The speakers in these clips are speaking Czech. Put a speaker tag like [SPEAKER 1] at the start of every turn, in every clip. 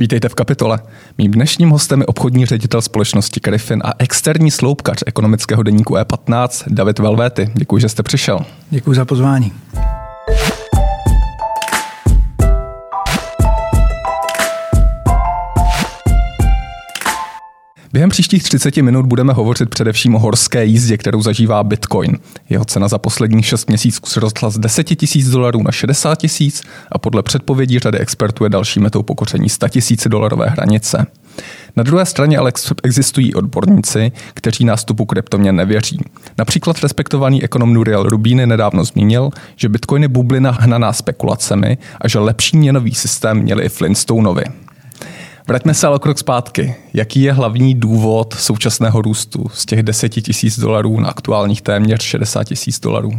[SPEAKER 1] Vítejte v kapitole. Mým dnešním hostem je obchodní ředitel společnosti Griffin a externí sloupkař ekonomického deníku E15 David Velvéty. Děkuji, že jste přišel.
[SPEAKER 2] Děkuji za pozvání.
[SPEAKER 1] Během příštích 30 minut budeme hovořit především o horské jízdě, kterou zažívá Bitcoin. Jeho cena za posledních 6 měsíců se rostla z 10 tisíc dolarů na 60 tisíc a podle předpovědí řady expertů je další metou pokoření 100 tisíc dolarové hranice. Na druhé straně ale existují odborníci, kteří nástupu kryptoměn nevěří. Například respektovaný ekonom Nuriel Rubíny nedávno zmínil, že Bitcoin je bublina hnaná spekulacemi a že lepší měnový systém měli i Flintstoneovi. Vraťme se ale krok zpátky. Jaký je hlavní důvod současného růstu z těch 10 tisíc dolarů na aktuálních téměř 60 tisíc dolarů?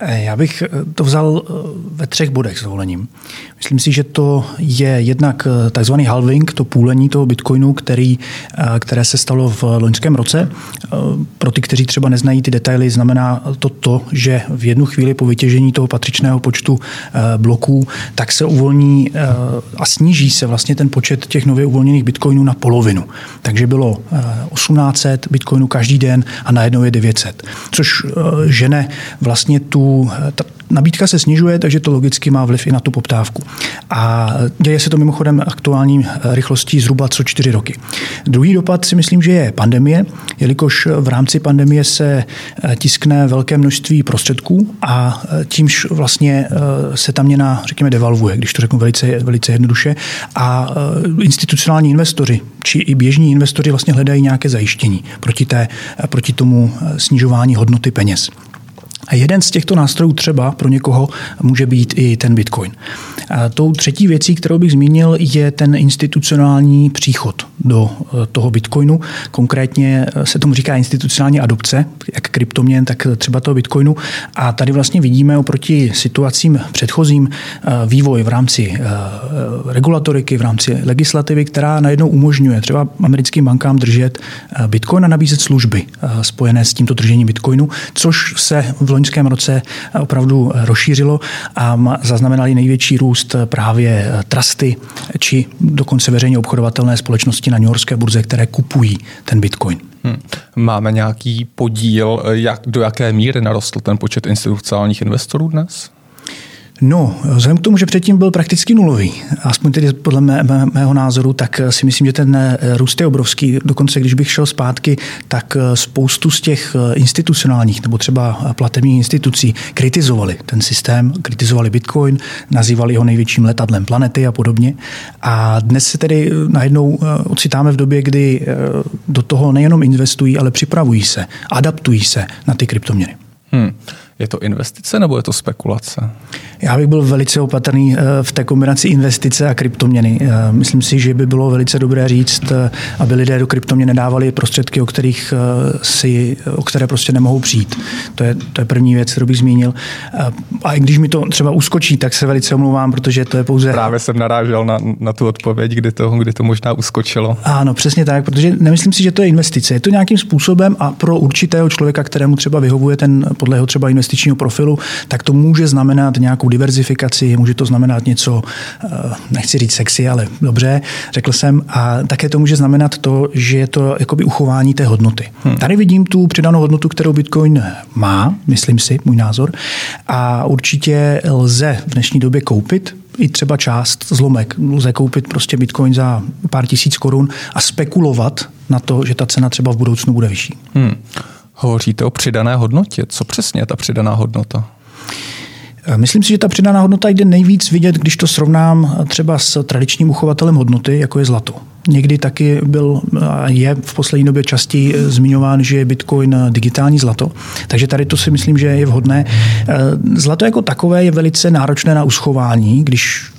[SPEAKER 2] Eh, já bych eh, to vzal eh, ve třech bodech s dovolením. Myslím si, že to je jednak takzvaný halving, to půlení toho bitcoinu, který, které se stalo v loňském roce. Pro ty, kteří třeba neznají ty detaily, znamená to to, že v jednu chvíli po vytěžení toho patřičného počtu bloků, tak se uvolní a sníží se vlastně ten počet těch nově uvolněných bitcoinů na polovinu. Takže bylo 1800 bitcoinů každý den a najednou je 900. Což žene vlastně tu ta nabídka se snižuje, takže to logicky má vliv i na tu poptávku. A děje se to mimochodem aktuální rychlostí zhruba co čtyři roky. Druhý dopad si myslím, že je pandemie, jelikož v rámci pandemie se tiskne velké množství prostředků a tímž vlastně se ta měna, řekněme, devalvuje, když to řeknu velice, velice jednoduše. A institucionální investoři, či i běžní investoři vlastně hledají nějaké zajištění proti, té, proti tomu snižování hodnoty peněz. A jeden z těchto nástrojů třeba pro někoho může být i ten Bitcoin. A tou třetí věcí, kterou bych zmínil, je ten institucionální příchod do eh, toho Bitcoinu. Konkrétně eh, se tomu říká institucionální adopce, jak kryptoměn, tak třeba toho Bitcoinu. A tady vlastně vidíme oproti situacím předchozím eh, vývoj v rámci regulatoriky, v rámci legislativy, která najednou umožňuje třeba americkým bankám držet Bitcoin a nabízet služby spojené s tímto držením Bitcoinu, což se v loňském roce opravdu rozšířilo a zaznamenali největší růst právě trusty či dokonce veřejně obchodovatelné společnosti na New Yorkské burze, které kupují ten bitcoin. Hmm.
[SPEAKER 1] Máme nějaký podíl, jak, do jaké míry narostl ten počet institucionálních investorů dnes?
[SPEAKER 2] No, vzhledem k tomu, že předtím byl prakticky nulový, aspoň tedy podle mé, mé, mého názoru, tak si myslím, že ten eh, růst je obrovský. Dokonce, když bych šel zpátky, tak eh, spoustu z těch eh, institucionálních nebo třeba platebních institucí kritizovali ten systém, kritizovali Bitcoin, nazývali ho největším letadlem planety a podobně. A dnes se tedy najednou ocitáme v době, kdy do toho nejenom investují, ale připravují se, adaptují se na ty kryptoměny.
[SPEAKER 1] Hmm. Je to investice nebo je to spekulace?
[SPEAKER 2] Já bych byl velice opatrný eh, v té kombinaci investice a kryptoměny. Eh, myslím si, že by bylo velice dobré říct, eh, aby lidé do kryptoměny nedávali prostředky, o, kterých si, o které prostě nemohou přijít. To je, to je první věc, kterou bych zmínil. A i když mi to třeba uskočí, tak se velice omlouvám, protože to je pouze...
[SPEAKER 1] Právě jsem narážel na, na tu odpověď, kdy to, kdy to možná uskočilo.
[SPEAKER 2] Ano, přesně tak, protože nemyslím si, že to je investice. Je to nějakým způsobem a pro určitého člověka, kterému třeba vyhovuje ten podle jeho třeba investičního profilu, tak to může znamenat nějakou diverzifikaci, může to znamenat něco, eh, nechci říct sexy, ale dobře, řekl jsem, a také to může znamenat to, že je to jakoby uchování té hodnoty. Hmm. Tady vidím tu přidanou hodnotu, kterou Bitcoin má, myslím si, můj názor, a určitě lze v dnešní době koupit i třeba část zlomek. Lze koupit prostě bitcoin za pár tisíc korun a spekulovat na to, že ta cena třeba v budoucnu bude vyšší. Hmm.
[SPEAKER 1] Hovoříte o přidané hodnotě. Co přesně je ta přidaná hodnota?
[SPEAKER 2] Myslím si, že ta přidaná hodnota jde nejvíc vidět, když to srovnám třeba s tradičním uchovatelem hodnoty, jako je zlato. Někdy taky byl je v poslední době častěji zmiňován, že je Bitcoin digitální zlato. Takže tady to si myslím, že je vhodné. Zlato jako takové je velice náročné na uschování, když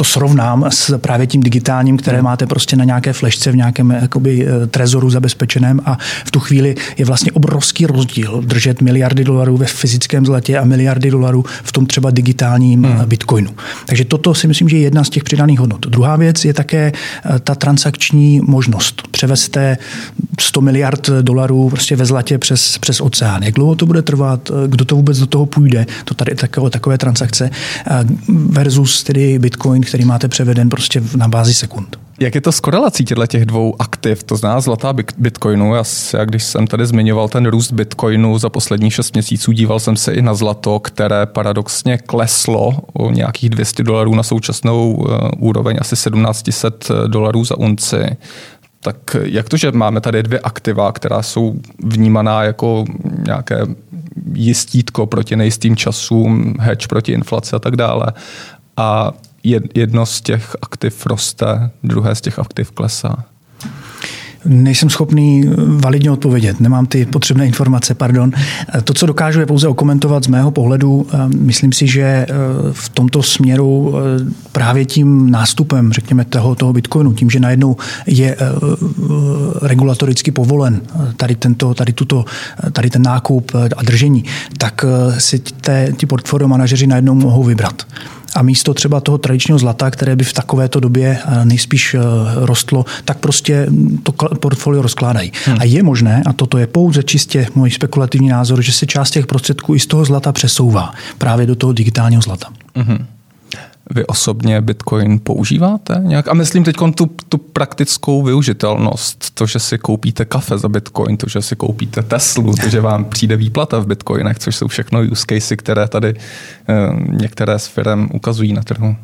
[SPEAKER 2] to srovnám s právě tím digitálním, které hmm. máte prostě na nějaké flešce v nějakém jakoby, eh, trezoru zabezpečeném a v tu chvíli je vlastně obrovský rozdíl držet miliardy dolarů ve fyzickém zlatě a miliardy dolarů v tom třeba digitálním hmm. bitcoinu. Takže toto si myslím, že je jedna z těch přidaných hodnot. Druhá věc je také eh, ta transakční možnost. Převeste 100 miliard dolarů prostě ve zlatě přes, přes oceán. Jak dlouho to bude trvat, eh, kdo to vůbec do toho půjde, to tady takové, takové transakce versus tedy bitcoin, který máte převeden prostě na bázi sekund.
[SPEAKER 1] Jak je to s korelací těchto těch dvou aktiv, to zná zlatá bitcoinu? Já, já když jsem tady zmiňoval ten růst bitcoinu za poslední 6 měsíců, díval jsem se i na zlato, které paradoxně kleslo o nějakých 200 dolarů na současnou uh, úroveň asi 1700 dolarů za unci. Tak jak to, že máme tady dvě aktiva, která jsou vnímaná jako nějaké jistítko proti nejistým časům, hedge proti inflaci a tak dále. A jedno z těch aktiv roste, druhé z těch aktiv klesá.
[SPEAKER 2] Nejsem schopný validně odpovědět, nemám ty potřebné informace, pardon. To, co dokážu, je pouze okomentovat z mého pohledu. Myslím si, že eh, v tomto směru eh, právě tím nástupem, řekněme, toho, toho Bitcoinu, tím, že najednou je eh, regulatoricky povolen tady, tento, tady, tuto, tady ten nákup a držení, tak si ti portfolio manažeři najednou mohou vybrat a místo třeba toho tradičního zlata, které by v takovéto době eh, nejspíš eh, rostlo, tak prostě to portfolio rozkládají. Hmm. A je možné, a toto je pouze čistě můj spekulativní názor, že se část těch prostředků i z toho zlata přesouvá právě do toho digitálního zlata. Hmm.
[SPEAKER 1] Vy osobně Bitcoin používáte nějak? A myslím teď tu, tu praktickou využitelnost. To, že si koupíte kafe za Bitcoin, to, že si koupíte Teslu, to, že vám přijde výplata v Bitcoinech, což jsou všechno use casey, které tady eh, některé z firm ukazují na trhu.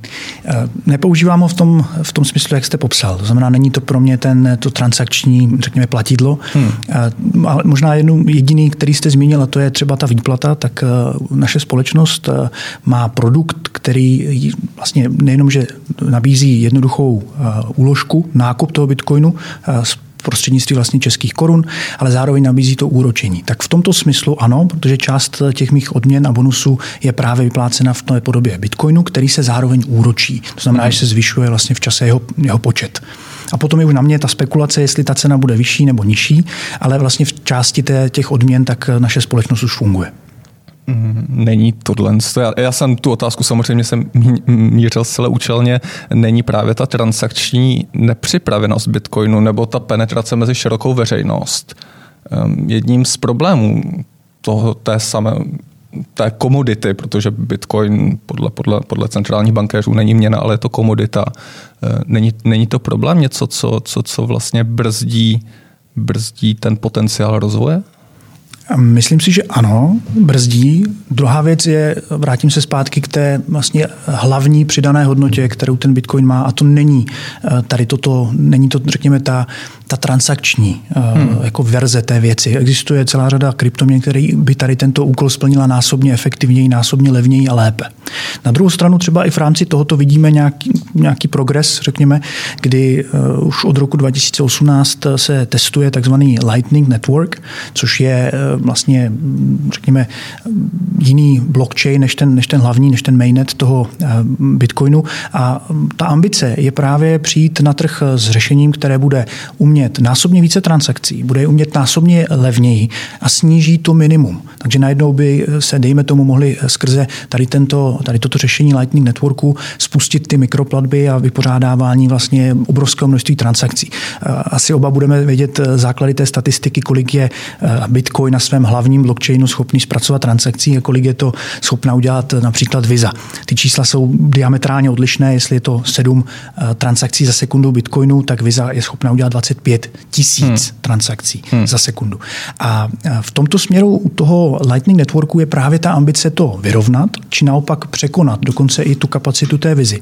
[SPEAKER 2] Eh, nepoužívám ho v tom, v tom smyslu, jak jste popsal. To znamená, není to pro mě ten, to transakční, řekněme, platidlo. Hmm. Eh, ale možná jednu jediný, který jste zmínil, a to je třeba ta výplata, tak naše společnost má produkt, který vlastně nejenom, že nabízí jednoduchou eh, úložku, nákup toho bitcoinu eh, prostřednictví vlastně českých korun, ale zároveň nabízí to úročení. Tak v tomto smyslu ano, protože část těch mých odměn a bonusů je právě vyplácena v té podobě bitcoinu, který se zároveň úročí. To znamená, že se zvyšuje vlastně v čase jeho, jeho počet. A potom je už na mě ta spekulace, jestli ta cena bude vyšší nebo nižší, ale vlastně v části těch odměn tak naše společnost už funguje.
[SPEAKER 1] Není tohle. Já, já jsem tu otázku samozřejmě jsem mířil zcela účelně. Není právě ta transakční nepřipravenost Bitcoinu nebo ta penetrace mezi širokou veřejnost ehm, jedním z problémů toho, té samé té komodity, protože Bitcoin podle, podle, podle centrálních bankéřů není měna, ale je to komodita. Ehm, není, není to problém něco, co, co, co vlastně brzdí, brzdí ten potenciál rozvoje?
[SPEAKER 2] Myslím si, že ano, brzdí. Druhá věc je, vrátím se zpátky k té vlastně hlavní přidané hodnotě, kterou ten Bitcoin má a to není eh, tady toto, není to, řekněme, ta, ta transakční eh, hmm. jako verze té věci. Existuje celá řada kryptoměn, které by tady tento úkol splnila násobně efektivněji, násobně levněji a lépe. Na druhou stranu třeba i v rámci tohoto vidíme nějaký, nějaký progres, řekněme, kdy uh, už od roku 2018 se testuje takzvaný Lightning Network, což je uh, vlastně, řekněme, jiný blockchain než ten, než ten hlavní, než ten mainnet toho uh, Bitcoinu. A ta ambice je právě přijít na trh s řešením, které bude umět násobně více transakcí, bude umět násobně levněji a sníží to minimum. Takže najednou by se, dejme tomu, mohli skrze tady tento tady toto řešení Lightning Networku spustit ty mikroplatby a vypořádávání vlastně obrovského množství transakcí. Asi oba budeme vědět základy té statistiky, kolik je Bitcoin na svém hlavním blockchainu schopný zpracovat transakcí a kolik je to schopná udělat například Visa. Ty čísla jsou diametrálně odlišné, jestli je to 7 transakcí za sekundu Bitcoinu, tak Visa je schopná udělat 25 tisíc hmm. transakcí hmm. za sekundu. A v tomto směru u toho Lightning Networku je právě ta ambice to vyrovnat, či naopak překonat, dokonce i tu kapacitu té vizi.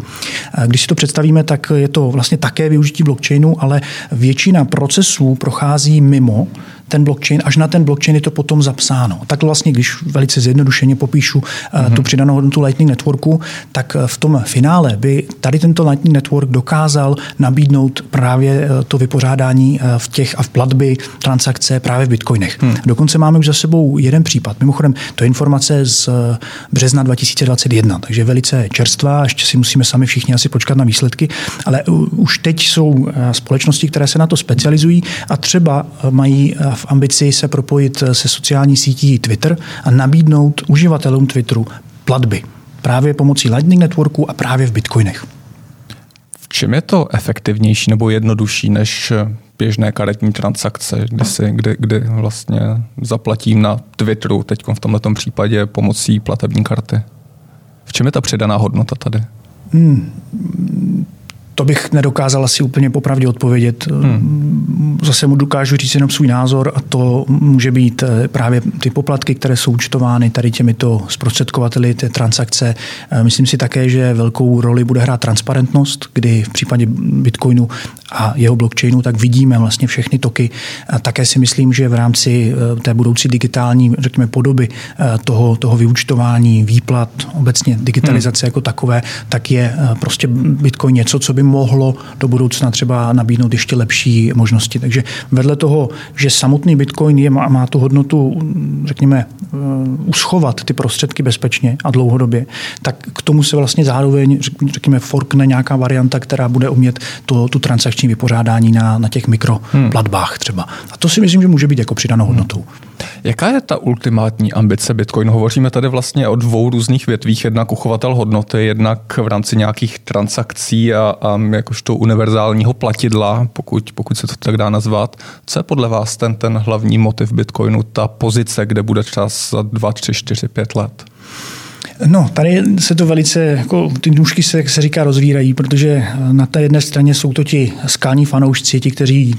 [SPEAKER 2] Když si to představíme, tak je to vlastně také využití blockchainu, ale většina procesů prochází mimo ten blockchain, až na ten blockchain je to potom zapsáno. Tak vlastně, když velice zjednodušeně popíšu mm-hmm. tu přidanou hodnotu Lightning Networku, tak eh, v tom finále by tady tento Lightning Network dokázal nabídnout právě eh, to vypořádání v těch a v platby transakce právě v bitcoinech. Hmm. Dokonce máme už za sebou jeden případ. Mimochodem, to je informace z března 2021, takže velice čerstvá, ještě si musíme sami všichni asi počkat na výsledky, ale už teď jsou společnosti, které se na to specializují a třeba mají v ambici se propojit se sociální sítí Twitter a nabídnout uživatelům Twitteru platby právě pomocí Lightning Networku a právě v bitcoinech.
[SPEAKER 1] V čem je to efektivnější nebo jednodušší než běžné karetní transakce, kdy, si, kdy, kdy vlastně zaplatím na Twitteru, teď v tomto případě pomocí platební karty? V čem je ta přidaná hodnota tady? Hmm
[SPEAKER 2] To bych nedokázal asi úplně popravdě odpovědět. Hmm. Zase mu dokážu říct jenom svůj názor a to může být eh, právě ty poplatky, které jsou účtovány tady těmito zprostředkovateli, ty transakce. Eh, myslím si také, že velkou roli bude hrát transparentnost, kdy v případě Bitcoinu a jeho blockchainu tak vidíme vlastně všechny toky. A také si myslím, že v rámci eh, té budoucí digitální, řekněme, podoby toho, toho vyúčtování, výplat, obecně digitalizace hmm. jako takové, tak je prostě Bitcoin něco, co by mohlo do budoucna třeba nabídnout ještě lepší možnosti. Takže vedle toho, že samotný Bitcoin je, má tu hodnotu, řekněme, eh, uschovat ty prostředky bezpečně a dlouhodobě, tak k tomu se vlastně zároveň, řekněme, forkne nějaká varianta, která bude umět to, tu transakční vypořádání na, na těch mikroplatbách třeba. A to si myslím, že může být jako přidanou hodnotou. Hmm.
[SPEAKER 1] Jaká je ta ultimátní ambice Bitcoinu? Hovoříme tady vlastně o dvou různých větvích, jednak uchovatel hodnoty, jednak v rámci nějakých transakcí a, a jakožto univerzálního platidla, pokud, pokud se to tak dá nazvat. Co je podle vás ten, ten hlavní motiv Bitcoinu, ta pozice, kde bude čas za 2, 3, 4, 5 let?
[SPEAKER 2] No, tady se to velice, jako ty nůžky se, jak se říká, rozvírají, protože na té jedné straně jsou to ti skální fanoušci, ti, kteří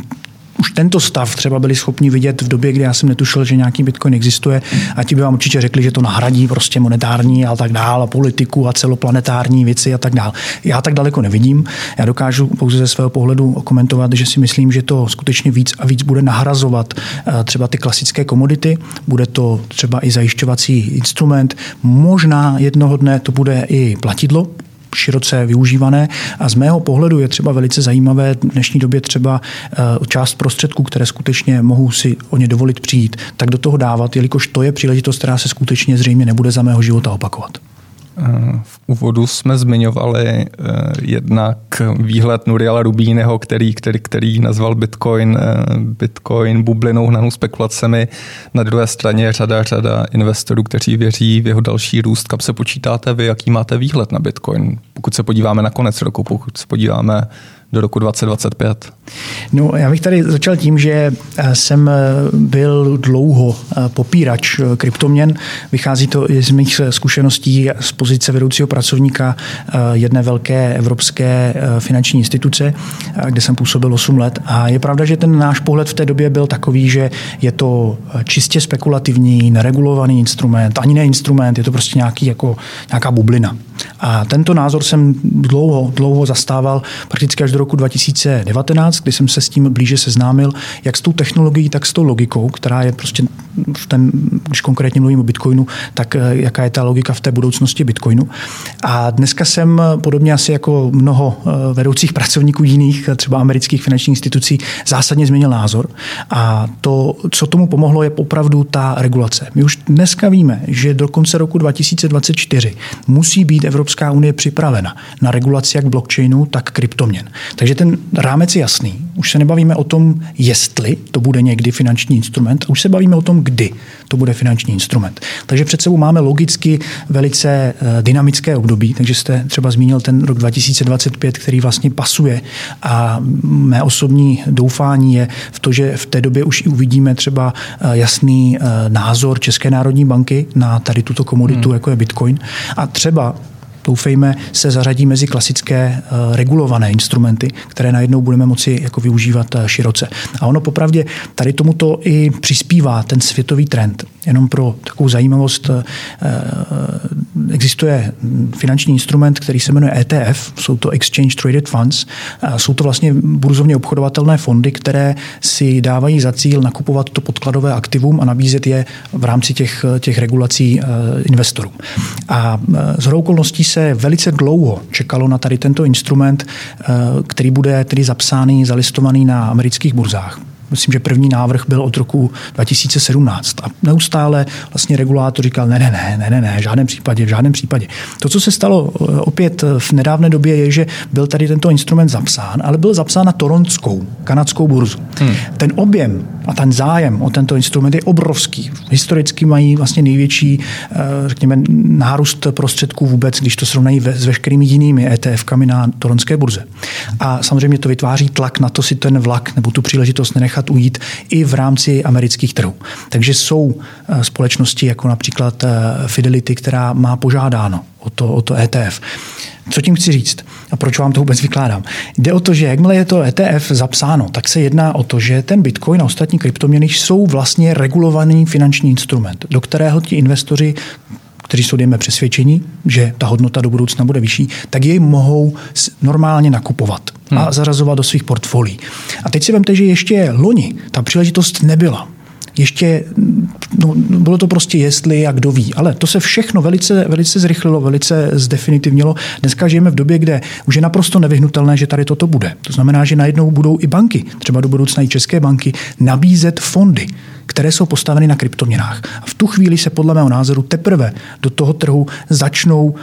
[SPEAKER 2] už tento stav třeba byli schopni vidět v době, kdy já jsem netušil, že nějaký bitcoin existuje a ti by vám určitě řekli, že to nahradí prostě monetární a tak dál a politiku a celoplanetární věci a tak dál. Já tak daleko nevidím. Já dokážu pouze ze svého pohledu komentovat, že si myslím, že to skutečně víc a víc bude nahrazovat eh, třeba ty klasické komodity, bude to třeba i zajišťovací instrument, možná jednoho dne to bude i platidlo, široce využívané. A z mého pohledu je třeba velice zajímavé v dnešní době třeba eh, část prostředků, které skutečně mohou si o ně dovolit přijít, tak do toho dávat, jelikož to je příležitost, která se skutečně zřejmě nebude za mého života opakovat.
[SPEAKER 1] V úvodu jsme zmiňovali eh, jednak výhled Nuriela Rubíneho, který, který, který nazval Bitcoin, eh, Bitcoin bublinou hnanou spekulacemi. Na druhé straně řada, řada investorů, kteří věří v jeho další růst. Kam se počítáte vy, jaký máte výhled na Bitcoin? Pokud se podíváme na konec roku, pokud se podíváme do roku 2025?
[SPEAKER 2] No, já bych tady začal tím, že eh, jsem eh, byl dlouho eh, popírač kryptoměn. Vychází to z mých zkušeností z pozice vedoucího pracovníka jedné velké evropské finanční instituce, kde jsem působil 8 let. A je pravda, že ten náš pohled v té době byl takový, že je to čistě spekulativní, neregulovaný instrument, ani ne instrument, je to prostě nějaký, jako, nějaká bublina. A tento názor jsem dlouho, dlouho zastával, prakticky až do roku 2019, kdy jsem se s tím blíže seznámil, jak s tou technologií, tak s tou logikou, která je prostě v ten, když konkrétně mluvím o Bitcoinu, tak eh, jaká je ta logika v té budoucnosti Bitcoinu. A dneska jsem podobně asi jako mnoho eh, vedoucích pracovníků jiných, třeba amerických finančních institucí, zásadně změnil názor. A to, co tomu pomohlo, je opravdu ta regulace. My už dneska víme, že do konce roku 2024 musí být Evropská unie připravena na regulaci jak blockchainu, tak kryptoměn. Takže ten rámec je jasný. Už se nebavíme o tom, jestli to bude někdy finanční instrument, už se bavíme o tom, kdy to bude finanční instrument. Takže před sebou máme logicky velice eh, dynamické období, takže jste třeba zmínil ten rok 2025, který vlastně pasuje a mé osobní doufání je v to, že v té době už i uvidíme třeba eh, jasný eh, názor České národní banky na tady tuto komoditu, hmm. jako je Bitcoin. A třeba doufejme, se zařadí mezi klasické eh, regulované instrumenty, které najednou budeme moci jako využívat eh, široce. A ono popravdě tady tomuto i přispívá ten světový trend. Jenom pro takovou zajímavost eh, existuje finanční instrument, který se jmenuje ETF, jsou to Exchange Traded Funds, jsou to vlastně burzovně obchodovatelné fondy, které si dávají za cíl nakupovat to podkladové aktivum a nabízet je v rámci těch, těch regulací investorům. A z okolností se velice dlouho čekalo na tady tento instrument, eh, který bude tedy zapsáný, zalistovaný na amerických burzách. Myslím, že první návrh byl od roku 2017 a neustále vlastně regulátor říkal, ne, ne, ne, ne, ne, ne, v žádném případě, v žádném případě. To, co se stalo eh, opět v nedávné době, je, že byl tady tento instrument zapsán, ale byl zapsán na torontskou, kanadskou burzu. Hmm. Ten objem a ten zájem o tento instrument je obrovský. Historicky mají vlastně největší, eh, řekněme, nárůst prostředků vůbec, když to srovnají s veškerými jinými ETF-kami na toronské burze. A samozřejmě to vytváří tlak na to si ten vlak nebo tu příležitost nenechat nechat ujít i v rámci amerických trhů. Takže jsou společnosti jako například Fidelity, která má požádáno o to, o to ETF. Co tím chci říct a proč vám to vůbec vykládám? Jde o to, že jakmile je to ETF zapsáno, tak se jedná o to, že ten Bitcoin a ostatní kryptoměny jsou vlastně regulovaný finanční instrument, do kterého ti investoři kteří jsou, dejme, přesvědčení, že ta hodnota do budoucna bude vyšší, tak jej mohou normálně nakupovat a hmm. zarazovat do svých portfolií. A teď si vemte, že ještě loni ta příležitost nebyla ještě no, bylo to prostě jestli a kdo ví. Ale to se všechno velice, velice zrychlilo, velice zdefinitivnilo. Dneska žijeme v době, kde už je naprosto nevyhnutelné, že tady toto bude. To znamená, že najednou budou i banky, třeba do budoucna i české banky, nabízet fondy které jsou postaveny na kryptoměnách. A v tu chvíli se podle mého názoru teprve do toho trhu začnou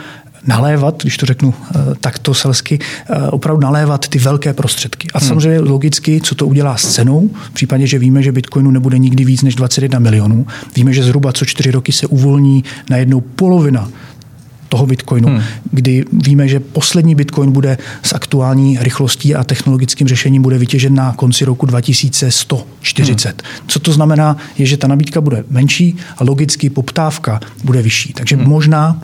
[SPEAKER 2] nalévat, když to řeknu eh, takto selsky, eh, opravdu nalévat ty velké prostředky. A hmm. samozřejmě logicky, co to udělá s cenou, v případě, že víme, že Bitcoinu nebude nikdy víc než 21 milionů, víme, že zhruba co čtyři roky se uvolní na jednou polovina toho Bitcoinu, hmm. kdy víme, že poslední Bitcoin bude s aktuální rychlostí a technologickým řešením bude vytěžen na konci roku 2140. Hmm. Co to znamená, je, že ta nabídka bude menší a logicky poptávka bude vyšší. Takže hmm. možná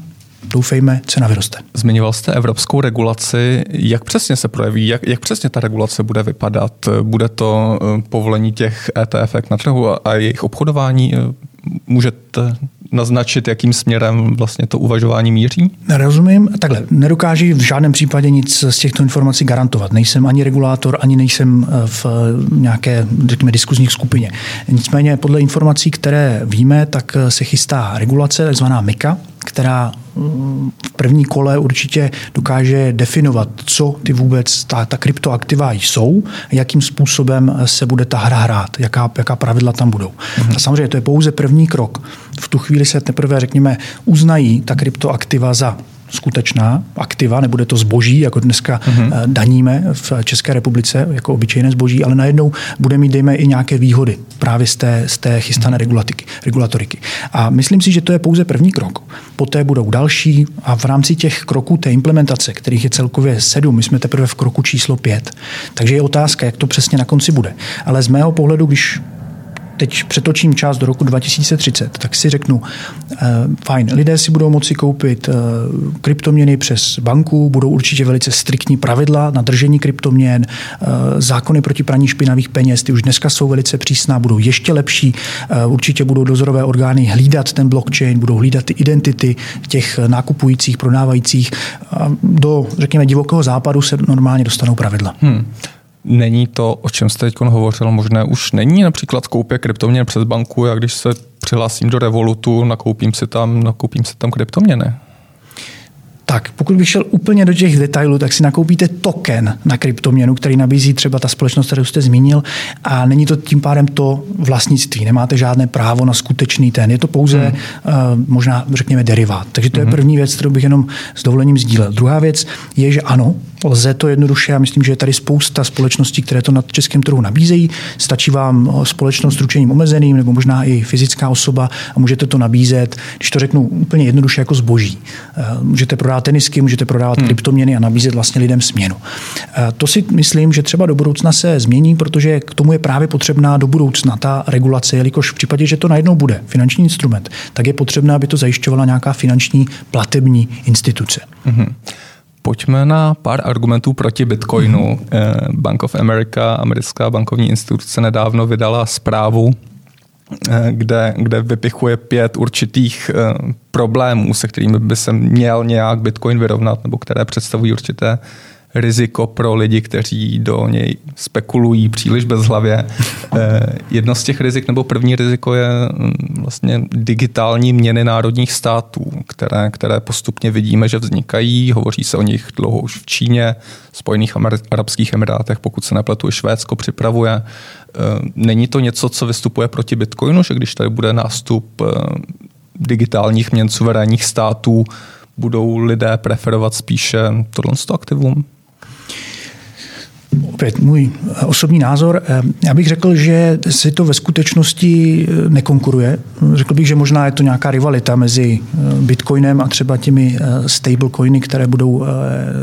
[SPEAKER 2] doufejme, cena vyroste.
[SPEAKER 1] Zmiňoval jste evropskou regulaci. Jak přesně se projeví? Jak, jak přesně ta regulace bude vypadat? Bude to eh, povolení těch ETF na trhu a jejich obchodování? Eh, můžete naznačit, jakým směrem vlastně to uvažování míří?
[SPEAKER 2] Rozumím. Takhle, nedokáží v žádném případě nic z těchto informací garantovat. Nejsem ani regulátor, ani nejsem eh, v nějaké, řekněme, diskuzní skupině. Nicméně podle informací, které víme, tak se chystá regulace, takzvaná MICA, která mm, v první kole určitě dokáže definovat, co ty vůbec ta, ta kryptoaktiva jsou, jakým způsobem se bude ta hra hrát, jaká, jaká pravidla tam budou. Mm-hmm. A samozřejmě to je pouze první krok. V tu chvíli se teprve, řekněme, uznají ta kryptoaktiva za skutečná aktiva, nebude to zboží, jako dneska mm-hmm. daníme v České republice jako obyčejné zboží, ale najednou bude mít, dejme, i nějaké výhody právě z té, z té chystané mm-hmm. regulatoriky. A myslím si, že to je pouze první krok. Poté budou další a v rámci těch kroků té implementace, kterých je celkově sedm, my jsme teprve v kroku číslo pět. Takže je otázka, jak to přesně na konci bude. Ale z mého pohledu, když teď přetočím čas do roku 2030, tak si řeknu, uh, fajn, lidé si budou moci koupit uh, kryptoměny přes banku, budou určitě velice striktní pravidla na držení kryptoměn, uh, zákony proti praní špinavých peněz, ty už dneska jsou velice přísná, budou ještě lepší, určitě budou dozorové orgány hlídat ten blockchain, budou hlídat ty identity těch nákupujících, prodávajících. Do, řekněme, divokého západu se normálně dostanou pravidla. Hmm.
[SPEAKER 1] Není to, o čem jste teď hovořil, možné už není například koupě kryptoměn přes banku, já když se přihlásím do Revolutu, nakoupím si tam, nakoupím si tam kryptoměny.
[SPEAKER 2] Tak pokud bych šel úplně do těch detailů, tak si nakoupíte token na kryptoměnu, který nabízí třeba ta společnost, kterou jste zmínil, a není to tím pádem to vlastnictví. Nemáte žádné právo na skutečný ten. Je to pouze hmm. uh, možná, řekněme, derivát. Takže to hmm. je první věc, kterou bych jenom s dovolením sdílel. Druhá věc je, že ano, lze to jednoduše. Já myslím, že je tady spousta společností, které to na českém trhu nabízejí. Stačí vám společnost s ručením omezeným nebo možná i fyzická osoba a můžete to nabízet, když to řeknu úplně jednoduše, jako zboží. Eh, můžete prodávat tenisky, můžete prodávat hmm. kryptoměny a nabízet vlastně lidem směnu. Eh, to si myslím, že třeba do budoucna se změní, protože k tomu je právě potřebná do budoucna ta regulace, jelikož v případě, že to najednou bude finanční instrument, tak je potřebné, aby to zajišťovala nějaká finanční platební instituce. Hmm.
[SPEAKER 1] Pojďme na pár argumentů proti Bitcoinu. Mm-hmm. Bank of America, americká bankovní instituce, nedávno vydala zprávu, eh, kde, kde vypichuje pět určitých eh, problémů, se kterými by se měl nějak Bitcoin vyrovnat, nebo které představují určité riziko pro lidi, kteří do něj spekulují příliš bezhlavě. Eh, jedno z těch rizik, nebo první riziko je mm, vlastně digitální měny národních států, které, které postupně vidíme, že vznikají. Hovoří se o nich dlouho už v Číně, Spojených arabských emirátech, pokud se nepletu, Švédsko připravuje. Eh, není to něco, co vystupuje proti Bitcoinu, že když tady bude nástup eh, digitálních měn suverénních států, budou lidé preferovat spíše tohle aktivum?
[SPEAKER 2] Opět můj osobní názor. Já bych řekl, že si to ve skutečnosti nekonkuruje. Řekl bych, že možná je to nějaká rivalita mezi Bitcoinem a třeba těmi stablecoiny, které budou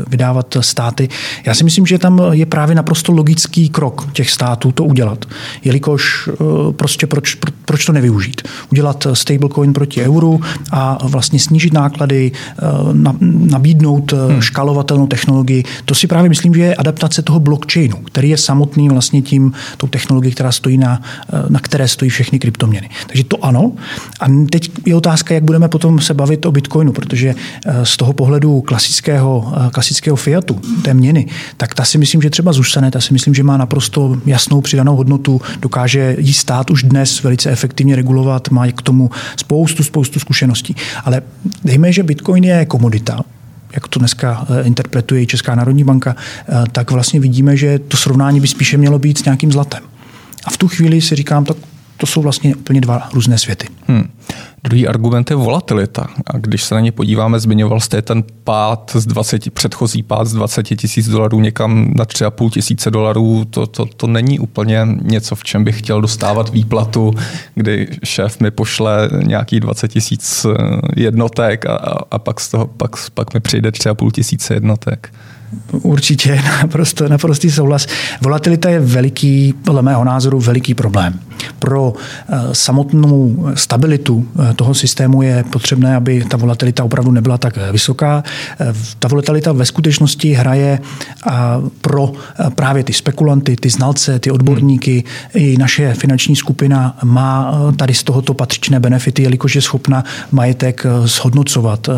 [SPEAKER 2] vydávat státy. Já si myslím, že tam je právě naprosto logický krok těch států to udělat. Jelikož prostě proč, proč to nevyužít? Udělat stablecoin proti euru a vlastně snížit náklady, nabídnout hmm. škálovatelnou technologii. To si právě myslím, že je adaptace toho blockchainu, který je samotný vlastně tím, tou technologií, která stojí na, na které stojí všechny kryptoměny. Takže to ano. A teď je otázka, jak budeme potom se bavit o Bitcoinu, protože eh, z toho pohledu klasického, eh, klasického fiatu, té měny, tak ta si myslím, že třeba zůstane, ta si myslím, že má naprosto jasnou přidanou hodnotu, dokáže jí stát už dnes velice efektivně regulovat, má k tomu spoustu, spoustu zkušeností. Ale dejme, že Bitcoin je komodita, jak to dneska eh, interpretuje i Česká národní banka, eh, tak vlastně vidíme, že to srovnání by spíše mělo být s nějakým zlatem. A v tu chvíli si říkám, tak to jsou vlastně úplně dva různé světy. Hmm.
[SPEAKER 1] Druhý argument je volatilita. A když se na ně podíváme, zmiňoval jste ten pád z 20, předchozí pád z 20 tisíc dolarů někam na 3,5 tisíce dolarů. To, to, to není úplně něco, v čem bych chtěl dostávat výplatu, kdy šéf mi pošle nějaký 20 tisíc jednotek a, a pak, z toho, pak, pak mi přijde 3,5 tisíce jednotek.
[SPEAKER 2] Určitě, naprosto, naprostý souhlas. Volatilita je veliký, podle mého názoru, veliký problém. Pro eh, samotnou stabilitu eh, toho systému je potřebné, aby ta volatilita opravdu nebyla tak eh, vysoká. Ta volatilita ve skutečnosti hraje pro právě ty spekulanty, ty znalce, ty odborníky. I naše finanční skupina má tady z tohoto patřičné benefity, jelikož je schopna majetek zhodnocovat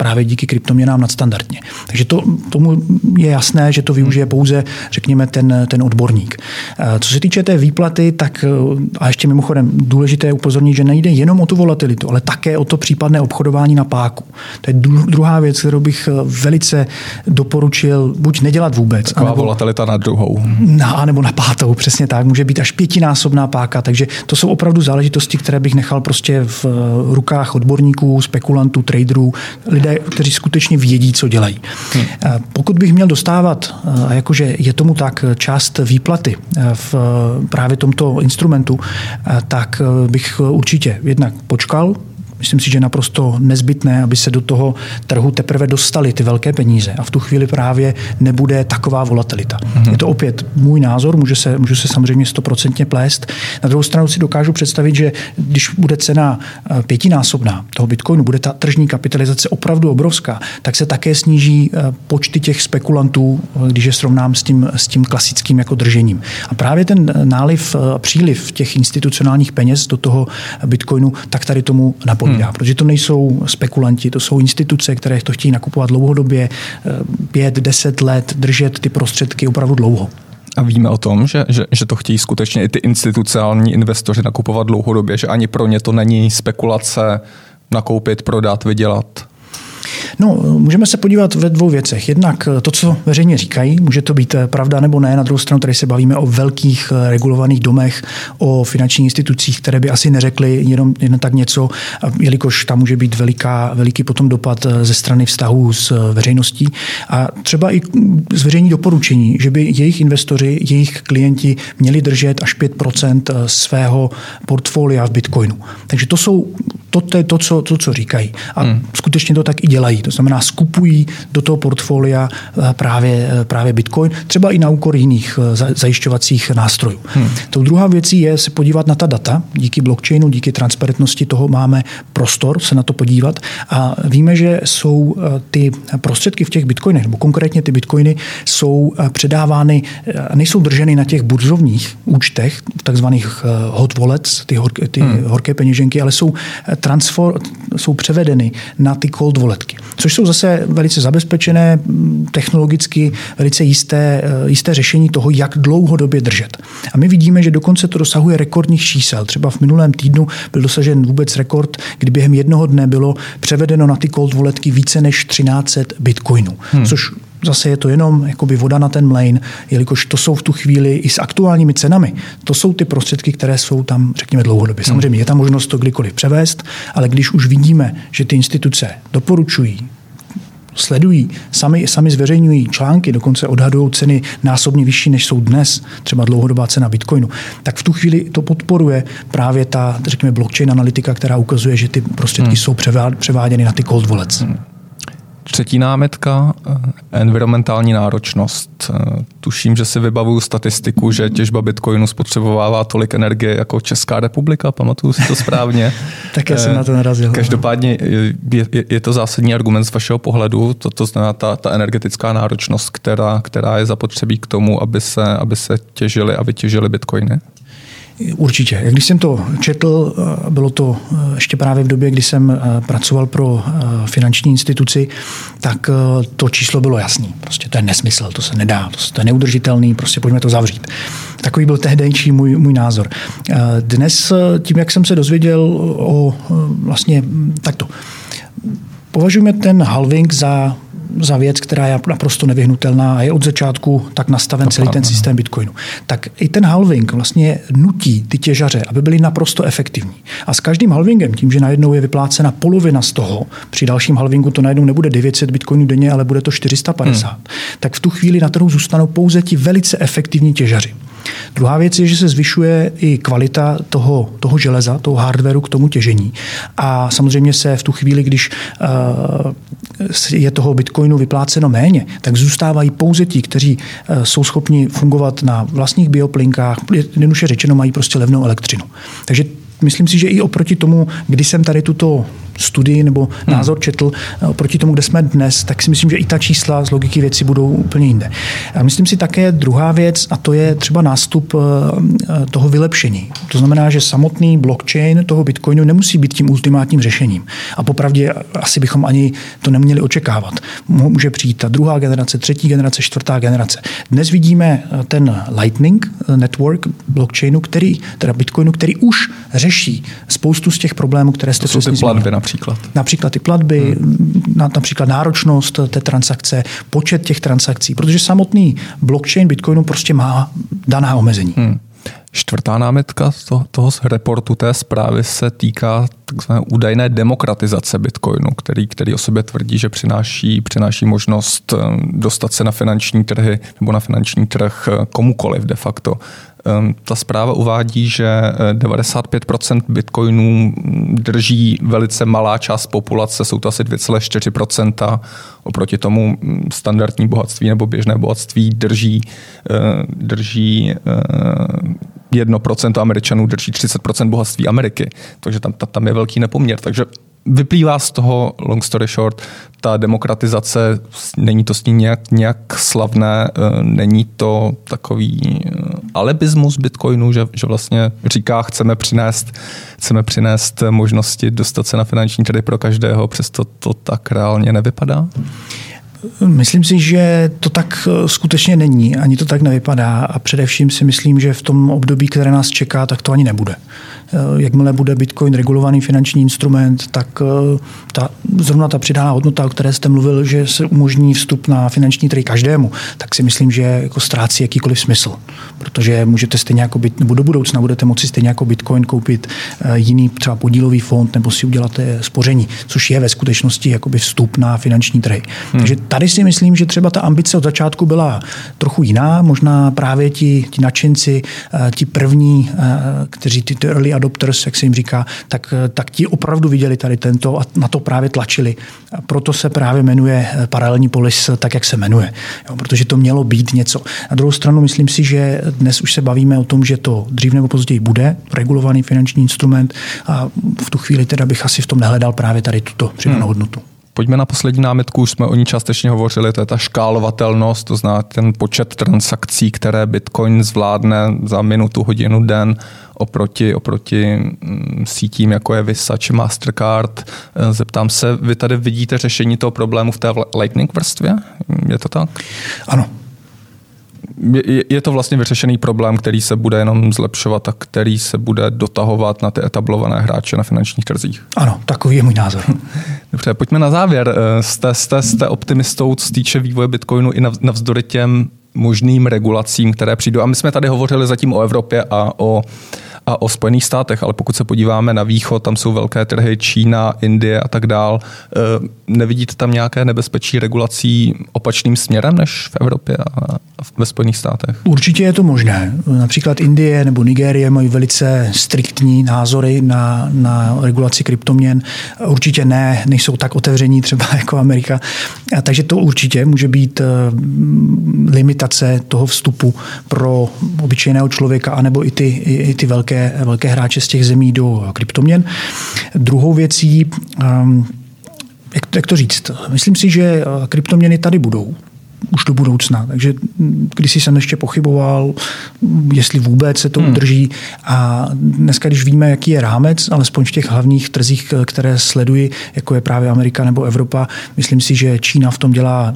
[SPEAKER 2] právě díky kryptoměnám nadstandardně. Takže to, tomu je jasné, že to využije pouze, řekněme, ten, ten odborník. Eh, co se týče té výplaty, tak eh, a ještě mimochodem důležité je upozornit, že nejde jenom o tu volatilitu, ale také o to případné obchodování na páku. To je druhá věc, kterou bych eh, velice doporučil buď nedělat vůbec.
[SPEAKER 1] Taková anebo, volatilita na druhou.
[SPEAKER 2] Na, nebo na pátou, přesně tak. Může být až pětinásobná páka, takže to jsou opravdu záležitosti, které bych nechal prostě v rukách odborníků, spekulantů, traderů, lidé, lidé, kteří skutečně vědí, co dělají. Hmm. Pokud bych měl dostávat, a jakože je tomu tak, část výplaty v právě tomto instrumentu, tak bych určitě jednak počkal, Myslím si, že je naprosto nezbytné, aby se do toho trhu teprve dostaly ty velké peníze a v tu chvíli právě nebude taková volatilita. Mm-hmm. Je to opět můj názor, může se, můžu se samozřejmě stoprocentně plést. Na druhou stranu si dokážu představit, že když bude cena eh, pětinásobná toho bitcoinu, bude ta tržní kapitalizace opravdu obrovská, tak se také sníží eh, počty těch spekulantů, eh, když je srovnám s tím, s tím klasickým jako držením. A právě ten náliv, příliv těch institucionálních peněz do toho bitcoinu, tak tady tomu napovídá odpovídá, hmm. protože to nejsou spekulanti, to jsou instituce, které to chtějí nakupovat dlouhodobě, eh, pět, deset let, držet ty prostředky opravdu dlouho.
[SPEAKER 1] A víme o tom, že, že, že to chtějí skutečně i ty institucionální investoři nakupovat dlouhodobě, že ani pro ně to není spekulace nakoupit, prodat, vydělat.
[SPEAKER 2] No, můžeme se podívat ve dvou věcech. Jednak to, co veřejně říkají, může to být pravda nebo ne. Na druhou stranu tady se bavíme o velkých eh, regulovaných domech, o finančních institucích, které by asi neřekly jenom, jen tak něco, jelikož tam může být veliká, veliký potom dopad eh, ze strany vztahů s eh, veřejností. A třeba i zveřejní doporučení, že by jejich investoři, jejich klienti měli držet až 5% svého portfolia v Bitcoinu. Takže to jsou to, to je to, co, to, co říkají. A hmm. skutečně to tak i dělají. To znamená, skupují do toho portfolia eh, právě, eh, právě Bitcoin, třeba i na úkor jiných eh, zajišťovacích nástrojů. Hmm. Tou druhá věcí je se podívat na ta data. Díky blockchainu, díky transparentnosti toho máme prostor se na to podívat. A víme, že jsou ty prostředky v těch bitcoinech, nebo konkrétně ty bitcoiny, jsou předávány, nejsou drženy na těch burzovních účtech, takzvaných hot wallets, ty, hor, ty hmm. horké peněženky, ale jsou transfer, jsou převedeny na ty cold walletky, což jsou zase velice zabezpečené, technologicky velice jisté, eh, jisté řešení toho, jak dlouhodobě držet. A my vidíme, že dokonce to dosahuje rekordních čísel. Třeba v minulém týdnu byl dosažen vůbec rekord, kdy během jednoho dne bylo převedeno na ty cold walletky více než 1300 bitcoinů, hmm. což zase je to jenom jakoby voda na ten mlejn, jelikož to jsou v tu chvíli i s aktuálními cenami. To jsou ty prostředky, které jsou tam, řekněme, dlouhodobě. Hmm. Samozřejmě je tam možnost to kdykoliv převést, ale když už vidíme, že ty instituce doporučují sledují, sami, sami zveřejňují články, dokonce odhadují ceny násobně vyšší, než jsou dnes, třeba dlouhodobá cena Bitcoinu, tak v tu chvíli to podporuje právě ta, řekněme, blockchain analytika, která ukazuje, že ty prostředky hmm. jsou převáděny na ty cold wallets. Hmm.
[SPEAKER 1] Třetí námitka, eh, environmentální náročnost. Eh, tuším, že si vybavuju statistiku, že těžba bitcoinu spotřebovává tolik energie jako Česká republika, pamatuju si to správně.
[SPEAKER 2] Také jsem na to narazil.
[SPEAKER 1] Každopádně je, je, je to zásadní argument z vašeho pohledu, to, to znamená ta, ta energetická náročnost, která, která je zapotřebí k tomu, aby se, aby se těžily a vytěžily bitcoiny?
[SPEAKER 2] Určitě. Když jsem to četl, eh, bylo to eh, ještě právě v době, kdy jsem eh, pracoval pro finanční instituci, tak to číslo bylo jasný. Prostě to je nesmysl, to se nedá, to je neudržitelný, prostě pojďme to zavřít. Takový byl tehdejší můj, můj názor. Dnes tím, jak jsem se dozvěděl o vlastně takto, považujeme ten halving za za věc, která je naprosto nevyhnutelná a je od začátku tak nastaven to celý pravda. ten systém Bitcoinu. Tak i ten halving vlastně nutí ty těžaře, aby byli naprosto efektivní. A s každým halvingem, tím, že najednou je vyplácena polovina z toho, při dalším halvingu to najednou nebude 900 bitcoinů denně, ale bude to 450, hmm. tak v tu chvíli na trhu zůstanou pouze ti velice efektivní těžaři. Druhá věc je, že se zvyšuje i kvalita toho, toho železa, toho hardwareu k tomu těžení. A samozřejmě se v tu chvíli, když uh, je toho bitcoinu vypláceno méně, tak zůstávají pouze ti, kteří uh, jsou schopni fungovat na vlastních bioplinkách, jednoduše řečeno mají prostě levnou elektřinu. Takže myslím si, že i oproti tomu, kdy jsem tady tuto studii nebo hmm. názor četl eh, proti tomu, kde jsme dnes, tak si myslím, že i ta čísla z logiky věci budou úplně jinde. A myslím si také druhá věc, a to je třeba nástup eh, eh, toho vylepšení. To znamená, že samotný blockchain toho Bitcoinu nemusí být tím ultimátním řešením. A popravdě asi bychom ani to neměli očekávat. Může přijít ta druhá generace, třetí generace, čtvrtá generace. Dnes vidíme ten Lightning Network blockchainu, který, teda Bitcoinu, který už řeší spoustu z těch problémů, které jste
[SPEAKER 1] to jsou ty platby například.
[SPEAKER 2] Například ty platby, hmm. například náročnost té transakce, počet těch transakcí, protože samotný blockchain Bitcoinu prostě má daná omezení. Hmm.
[SPEAKER 1] Čtvrtá námitka z toho, toho reportu té zprávy se týká takzvané údajné demokratizace Bitcoinu, který, který o sobě tvrdí, že přináší, přináší možnost eh, dostat se na finanční trhy nebo na finanční trh eh, komukoliv de facto. Ehm, ta zpráva uvádí, že 95% eh, bitcoinů drží velice malá část populace, jsou to asi 2,4%. Oproti tomu mm, standardní bohatství nebo běžné bohatství drží, drží 1% eh, Američanů drží 30% bohatství Ameriky. Takže tam, tam je velký nepoměr. Takže vyplývá z toho, long story short, ta demokratizace, není to s ní nějak, nějak slavné, eh, není to takový eh, alibismus Bitcoinu, že, že vlastně říká, chceme přinést, chceme přinést možnosti dostat se na finanční trhy pro každého, přesto to tak reálně nevypadá?
[SPEAKER 2] Myslím si, že to tak eh, skutečně není, ani to tak nevypadá a především si myslím, že v tom období, které nás čeká, tak to ani nebude. Eh, jakmile bude Bitcoin regulovaný finanční instrument, tak eh, ta, zrovna ta přidaná hodnota, o které jste mluvil, že se umožní vstup na finanční trhy každému, tak si myslím, že jako ztrácí jakýkoliv smysl. Protože můžete stejně jako bit, nebo do budoucna budete moci stejně jako Bitcoin koupit eh, jiný třeba podílový fond nebo si udělat spoření, což je ve skutečnosti jakoby vstup na finanční trhy. Hmm. Takže tady si myslím, že třeba ta ambice od začátku byla trochu jiná, možná právě ti, ti nadšenci, ti první, kteří ty early adopters, jak se jim říká, tak, tak ti opravdu viděli tady tento a na to právě tlačili. A proto se právě jmenuje eh, paralelní polis tak, jak se jmenuje. Jo, protože to mělo být něco. Na druhou stranu myslím si, že dnes už se bavíme o tom, že to dřív nebo později bude regulovaný finanční instrument a v tu chvíli teda bych asi v tom nehledal právě tady tuto přidanou hmm. hodnotu.
[SPEAKER 1] Pojďme na poslední námitku, už jsme o ní částečně hovořili, to je ta škálovatelnost, to znamená ten počet transakcí, které Bitcoin zvládne za minutu, hodinu, den oproti, oproti mm, sítím, jako je Visa či Mastercard. Eh, zeptám se, vy tady vidíte řešení toho problému v té Lightning vrstvě? Je to tak?
[SPEAKER 2] Ano,
[SPEAKER 1] je, je to vlastně vyřešený problém, který se bude jenom zlepšovat a který se bude dotahovat na ty etablované hráče na finančních trzích.
[SPEAKER 2] Ano, takový je můj názor.
[SPEAKER 1] Dobře, pojďme na závěr. Eh, jste, jste, jste optimistou, co týče vývoje Bitcoinu i navzdory těm možným regulacím, které přijdou. A my jsme tady hovořili zatím o Evropě a o a o Spojených státech, ale pokud se podíváme na východ, tam jsou velké trhy Čína, Indie a tak dál. Eh, nevidíte tam nějaké nebezpečí regulací opačným směrem než v Evropě a ve Spojených státech?
[SPEAKER 2] Určitě je to možné. Například Indie nebo Nigérie mají velice striktní názory na, na regulaci kryptoměn. Určitě ne, nejsou tak otevření třeba jako Amerika. Takže to určitě může být eh, limitace toho vstupu pro obyčejného člověka, anebo i ty, i, i ty velké, velké hráče z těch zemí do kryptoměn. Druhou věcí, ehm, jak, jak to říct, myslím si, že eh, kryptoměny tady budou už do budoucna. Takže když jsem ještě pochyboval, jestli vůbec se to hmm. udrží. A dneska, když víme, jaký je rámec, alespoň v těch hlavních trzích, které sleduji, jako je právě Amerika nebo Evropa, myslím si, že Čína v tom dělá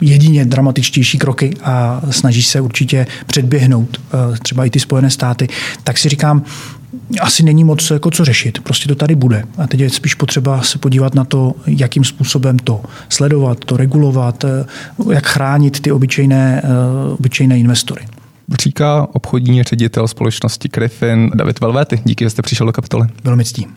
[SPEAKER 2] jedině dramatičtější kroky a snaží se určitě předběhnout eh, třeba i ty Spojené státy, tak si říkám, asi není moc jako co řešit. Prostě to tady bude. A teď je spíš potřeba se podívat na to, jakým způsobem to sledovat, to regulovat, eh, jak chránit ty obyčejné, eh, obyčejné investory.
[SPEAKER 1] Říká obchodní ředitel společnosti Griffin David Velvety. Díky, že jste přišel do kapitoly.
[SPEAKER 2] Velmi ctím.